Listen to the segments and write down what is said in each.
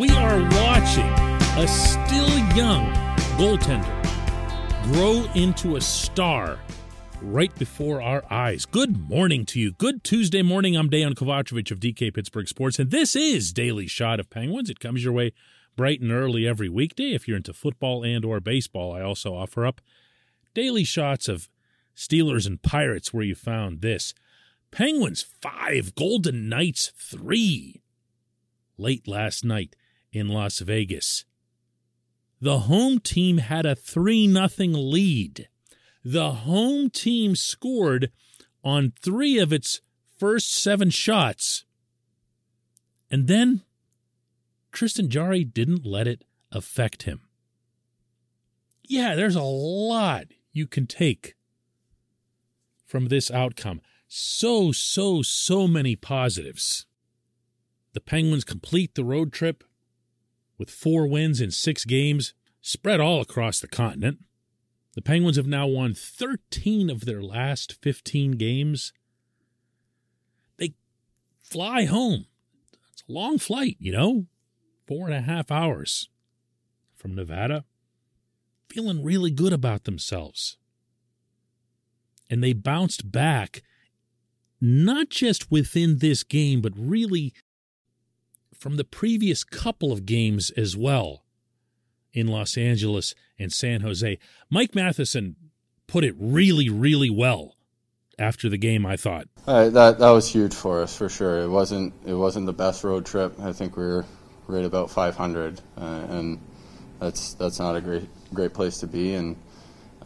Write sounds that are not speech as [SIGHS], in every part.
We are watching a still young goaltender grow into a star right before our eyes. Good morning to you. Good Tuesday morning. I'm Dejan Kovacevic of DK Pittsburgh Sports, and this is Daily Shot of Penguins. It comes your way bright and early every weekday. If you're into football and or baseball, I also offer up daily shots of Steelers and Pirates where you found this. Penguins 5, Golden Knights 3. Late last night in Las Vegas. The home team had a 3 nothing lead. The home team scored on 3 of its first 7 shots. And then Tristan Jarry didn't let it affect him. Yeah, there's a lot you can take from this outcome. So, so, so many positives. The Penguins complete the road trip with four wins in six games, spread all across the continent. The Penguins have now won 13 of their last 15 games. They fly home. It's a long flight, you know, four and a half hours from Nevada, feeling really good about themselves. And they bounced back, not just within this game, but really from the previous couple of games as well in Los Angeles and San Jose. Mike Matheson put it really, really well after the game. I thought uh, that that was huge for us for sure. It wasn't it wasn't the best road trip. I think we were right about 500, uh, and that's that's not a great great place to be. And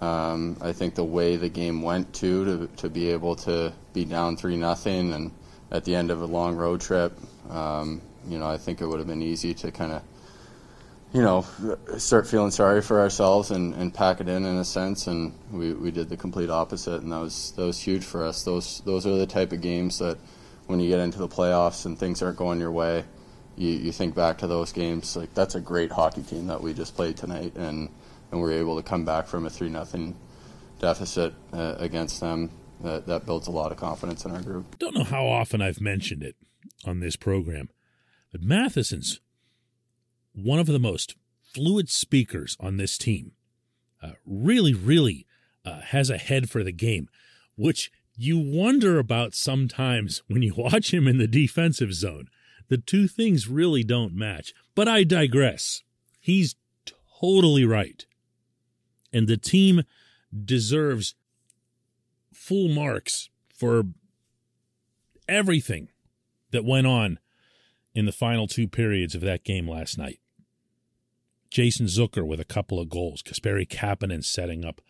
um, I think the way the game went too, to to be able to be down three nothing, and at the end of a long road trip, um, you know, I think it would have been easy to kind of, you know, start feeling sorry for ourselves and, and pack it in in a sense. And we, we did the complete opposite, and that was that was huge for us. Those those are the type of games that when you get into the playoffs and things aren't going your way, you, you think back to those games like that's a great hockey team that we just played tonight, and and we are able to come back from a three nothing deficit uh, against them. That, that builds a lot of confidence in our group. Don't know how often I've mentioned it on this program but Matheson's one of the most fluid speakers on this team. Uh, really, really uh, has a head for the game, which you wonder about sometimes when you [LAUGHS] watch him in the defensive zone. The two things really don't match. But I digress. He's totally right. And the team deserves full marks for everything that went on in the final two periods of that game last night. Jason Zucker with a couple of goals, Kasperi Kapanen setting up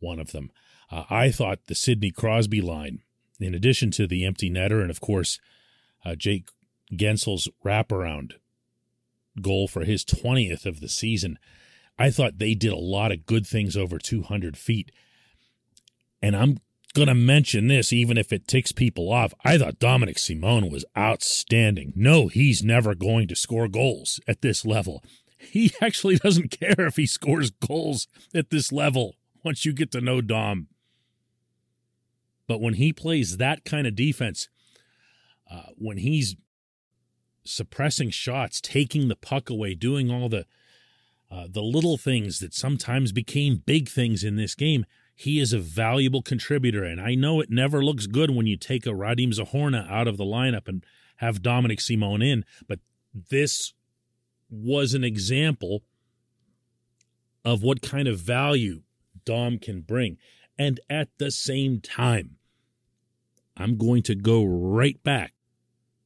one of them. Uh, I thought the Sidney Crosby line, in addition to the empty netter and, of course, uh, Jake Guentzel's wraparound goal for his 20th of the season, I thought they did a lot of good things over 200 feet. And I'm going to mention this, even if it ticks people off. I thought Dominik Simon was outstanding. No, he's never going to score goals at this level. He [LAUGHS] actually doesn't care if he scores goals at this level once you get to know Dom. But when he plays that kind of defense, uh, when he's suppressing shots, taking the puck away, doing all the uh, the little things that sometimes became big things in this game, he is a valuable contributor. And I know it never looks good when you take a Radim Zohorna out of the lineup and have Dominik Simon in, but this was an example of what kind of value Dom can bring. And at the same time, I'm going to go right back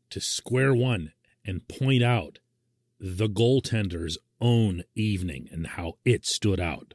to square one and point out the goaltender's own evening and how it stood out.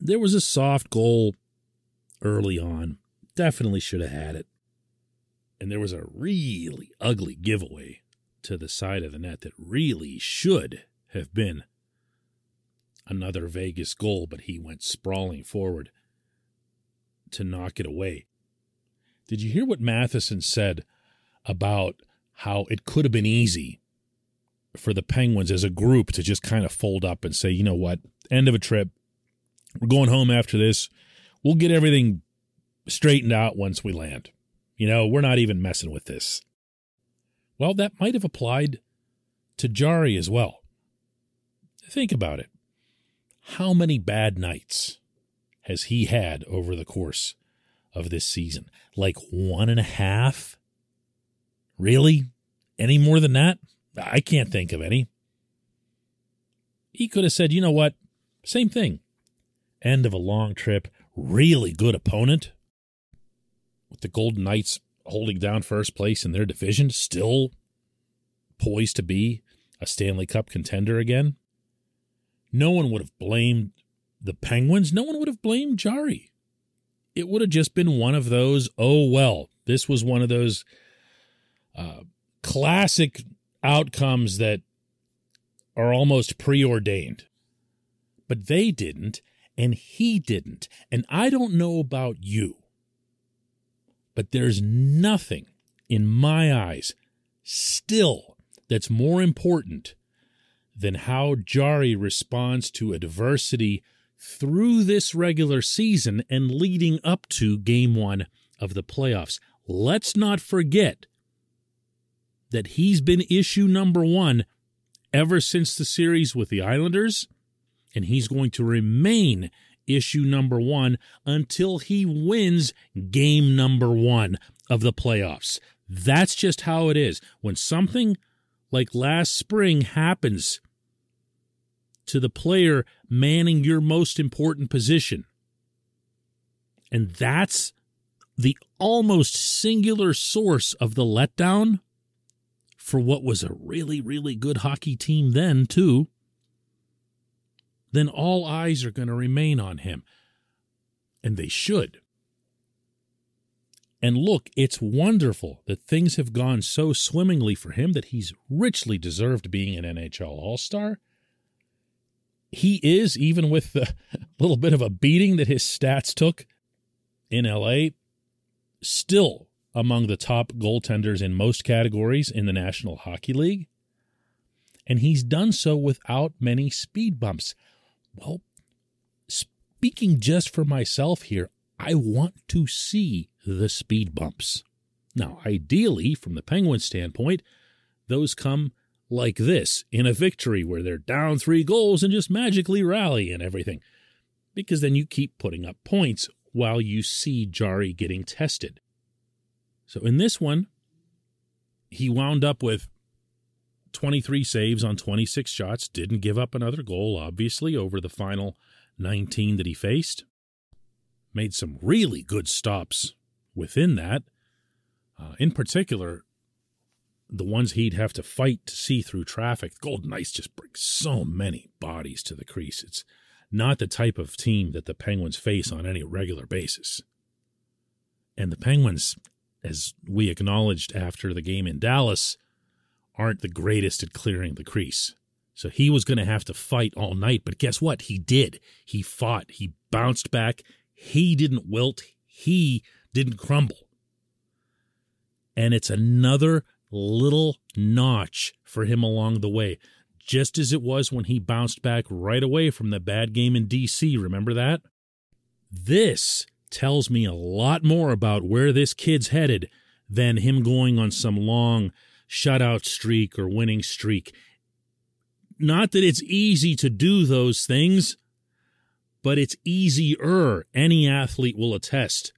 there was a soft goal early on. Definitely should have had it. And there was a really ugly giveaway to the side of the net that really should have been another Vegas goal, but he went sprawling forward to knock it away. Did you hear what Matheson said about how it could have been easy for the Penguins as a group to just kind of fold up and say, you know what, end of a trip. We're going home after this. We'll get everything straightened out once we land. You know, we're not even messing with this. Well, that might have applied to Jarry as well. Think about it. How many bad nights has he had over the course of this season? Like one and a half? Really? Any more than that? I can't think of any. He could have said, you know what? Same thing. End of a long trip, really good opponent. With the Golden Knights holding down first place in their division, still poised to be a Stanley Cup contender again. No one would have blamed the Penguins. No one would have blamed Jarry. It would have just been one of those, oh, well, this was one of those uh, classic outcomes that are almost preordained. But they didn't, and he didn't. And I don't know about you, but there's nothing in my eyes still that's more important than how Jarry responds to adversity through this regular season and leading up to game one of the playoffs. Let's not forget that he's been issue number one ever since the series with the Islanders, and he's going to remain issue number one until he wins game number one of the playoffs. That's just how it is. When something like last spring happens to the player manning your most important position, and that's the almost singular source of the letdown for what was a really, really good hockey team then, too, then all eyes are going to remain on him. And they should. And look, it's wonderful that things have gone so swimmingly for him that he's richly deserved being an NHL All Star. He is, even with the [LAUGHS] little bit of a beating that his stats took in LA, still among the top goaltenders in most categories in the National Hockey League. And he's done so without many speed bumps. Well, speaking just for myself here, I want to see the speed bumps. Now, ideally, from the Penguins' standpoint, those come like this in a victory where they're down three goals and just magically rally and everything. Because then you keep putting up points while you see Jarry getting tested. So in this one, he wound up with 23 saves on 26 shots, didn't give up another goal, obviously, over the final 19 that he faced. Made some really good stops within that. Uh, in particular, the ones he'd have to fight to see through traffic. Golden Knights just bring so many bodies to the crease. It's not the type of team that the Penguins face on any regular basis. And the Penguins as we acknowledged after the game in Dallas, aren't the greatest at clearing the crease. So he was going to have to fight all night. But guess what? He did. He fought. He bounced back. He didn't wilt. He didn't crumble. And it's another little notch for him along the way, just as it was when he bounced back right away from the bad game in D.C. Remember that? This tells me a lot more about where this kid's headed than him going on some long shutout streak or winning streak. Not that it's easy to do those things, but it's easier, any athlete will attest,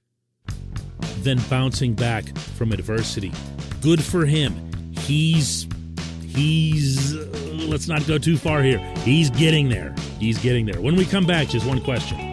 than bouncing back from adversity. Good for him. He's, he's, uh, let's not go too far here. He's getting there. He's getting there. When we come back, just one question.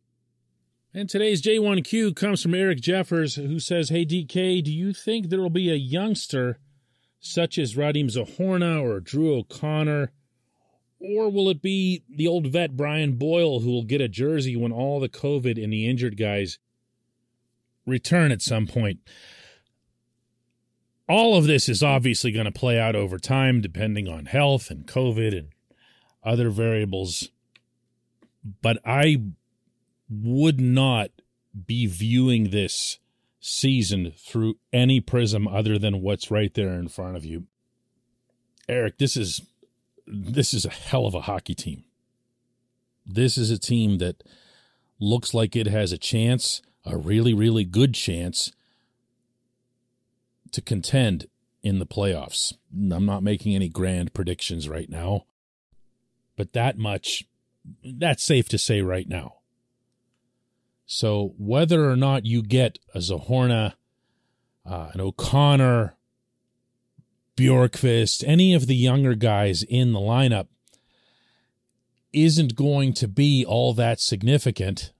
And today's J1Q comes from Eric Jeffers, who says, Hey DK, do you think there will be a youngster such as Radim Zohorna or Drew O'Connor? Or will it be the old vet Brian Boyle who will get a jersey when all the COVID and the injured guys return at some point? All of this is obviously going to play out over time, depending on health and COVID and other variables. But I would not be viewing this season through any prism other than what's right there in front of you. Eric, this is this is a hell of a hockey team. This is a team that looks like it has a chance, a really really good chance to contend in the playoffs. I'm not making any grand predictions right now, but that much that's safe to say right now. So whether or not you get a Zohorna, uh, an O'Connor, Bjorkqvist, any of the younger guys in the lineup isn't going to be all that significant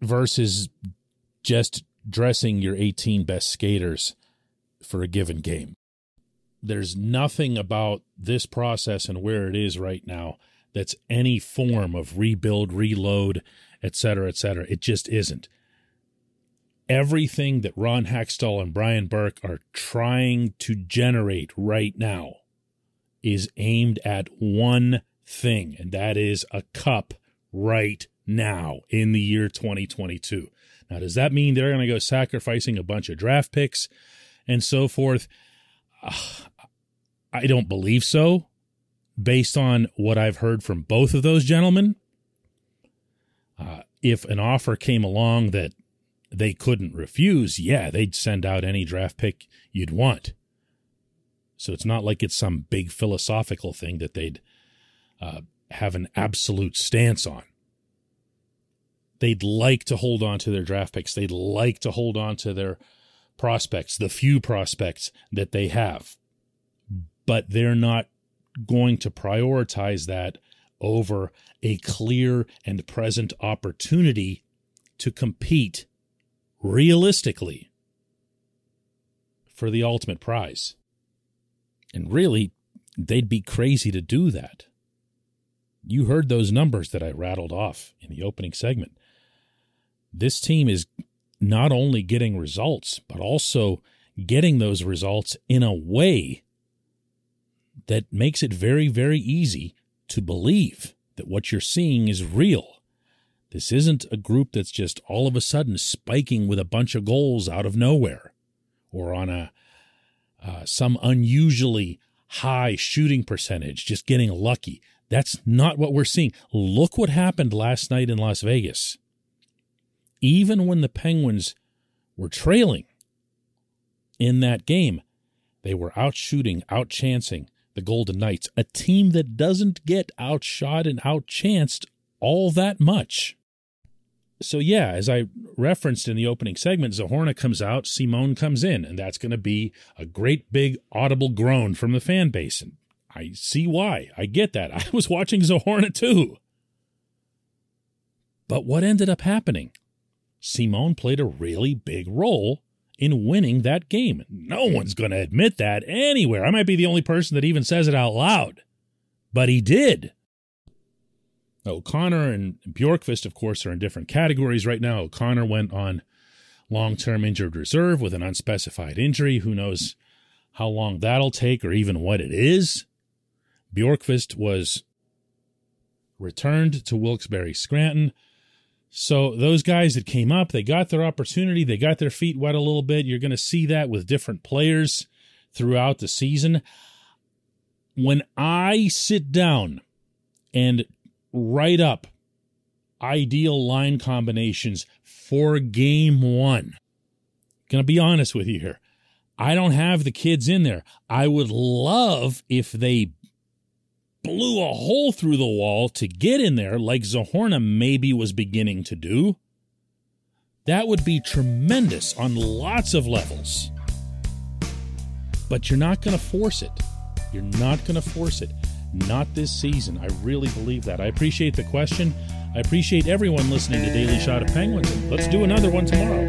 versus just dressing your 18 best skaters for a given game. There's nothing about this process and where it is right now that's any form of rebuild, reload, et cetera, et cetera. It just isn't. Everything that Ron Hextall and Brian Burke are trying to generate right now is aimed at one thing, and that is a cup right now in the year 2022. Now, does that mean they're going to go sacrificing a bunch of draft picks and so forth? [SIGHS] I don't believe so, based on what I've heard from both of those gentlemen. Uh, if an offer came along that they couldn't refuse, yeah, they'd send out any draft pick you'd want. So it's not like it's some big philosophical thing that they'd uh, have an absolute stance on. They'd like to hold on to their draft picks. They'd like to hold on to their prospects, the few prospects that they have. But they're not going to prioritize that over a clear and present opportunity to compete realistically for the ultimate prize. And really, they'd be crazy to do that. You heard those numbers that I rattled off in the opening segment. This team is not only getting results, but also getting those results in a way that makes it very, very easy to believe that what you're seeing is real. This isn't a group that's just all of a sudden spiking with a bunch of goals out of nowhere or on a uh, some unusually high shooting percentage, just getting lucky. That's not what we're seeing. Look what happened last night in Las Vegas. Even when the Penguins were trailing in that game, they were out shooting, out chancing, the Golden Knights, a team that doesn't get outshot and outchanced all that much. So, yeah, as I referenced in the opening segment, Zohorna comes out, Simon comes in, and that's going to be a great big audible groan from the fan base. And I see why. I get that. [LAUGHS] I was watching Zohorna too. But what ended up happening? Simon played a really big role in winning that game. No one's going to admit that anywhere. I might be the only person that even says it out loud, but he did. O'Connor and Bjorkqvist, of course, are in different categories right now. O'Connor went on long term injured reserve with an unspecified injury. Who knows how long that'll take or even what it is? Bjorkqvist was returned to Wilkes-Barre Scranton so those guys that came up, they got their opportunity, they got their feet wet a little bit. You're going to see that with different players throughout the season. When I sit down and write up ideal line combinations for game 1, going to be honest with you here. I don't have the kids in there. I would love if they blew a hole through the wall to get in there, like Zohorna maybe was beginning to do. That would be tremendous on lots of levels. But you're not going to force it. You're not going to force it. Not this season. I really believe that. I appreciate the question. I appreciate everyone listening to Daily Shot of Penguins. Let's do another one tomorrow.